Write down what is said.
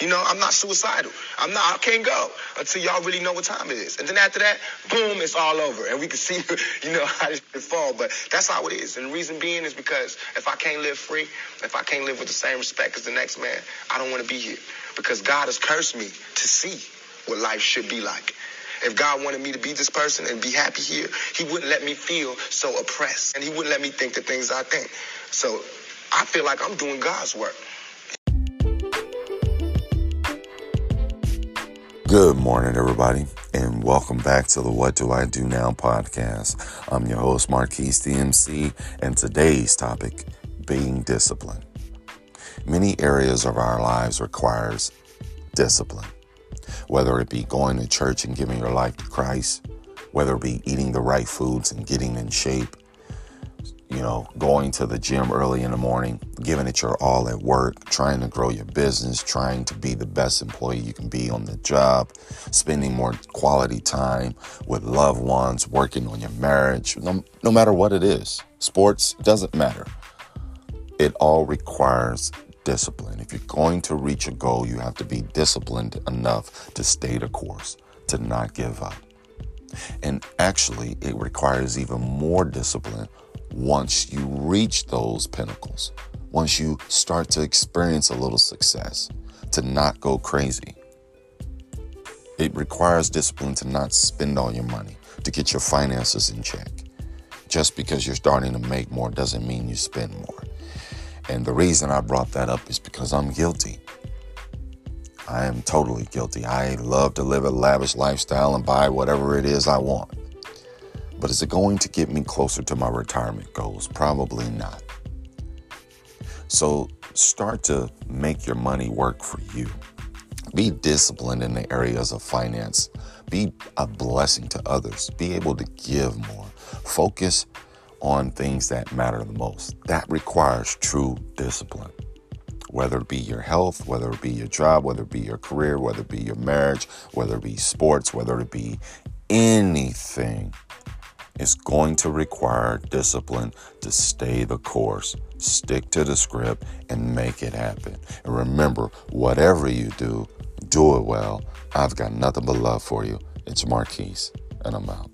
You know, I'm not suicidal. I'm not. I can't go until y'all really know what time it is. And then after that, boom, it's all over, and we can see, you know, how can fall. But that's how it is. And the reason being is because if I can't live free, if I can't live with the same respect as the next man, I don't want to be here because God has cursed me to see what life should be like. If God wanted me to be this person and be happy here, He wouldn't let me feel so oppressed, and He wouldn't let me think the things I think. So I feel like I'm doing God's work. Good morning, everybody, and welcome back to the What Do I Do Now podcast. I'm your host, Marquise DMC, and today's topic, being disciplined. Many areas of our lives requires discipline, whether it be going to church and giving your life to Christ, whether it be eating the right foods and getting in shape, you know, going to the gym early in the morning, giving it your all at work, trying to grow your business, trying to be the best employee you can be on the job, spending more quality time with loved ones, working on your marriage, no, no matter what it is. Sports doesn't matter. It all requires discipline. If you're going to reach a goal, you have to be disciplined enough to stay the course, to not give up. And actually, it requires even more discipline once you reach those pinnacles, once you start to experience a little success, to not go crazy. It requires discipline to not spend all your money, to get your finances in check. Just because you're starting to make more doesn't mean you spend more. And the reason I brought that up is because I'm guilty. I am totally guilty. I love to live a lavish lifestyle and buy whatever it is I want. But is it going to get me closer to my retirement goals? Probably not. So start to make your money work for you. Be disciplined in the areas of finance. Be a blessing to others. Be able to give more. Focus on things that matter the most. That requires true discipline. Whether it be your health, whether it be your job, whether it be your career, whether it be your marriage, whether it be sports, whether it be anything it's going to require discipline to stay the course, stick to the script, and make it happen. And remember, whatever you do, do it well. I've got nothing but love for you. It's Marquise, and I'm out.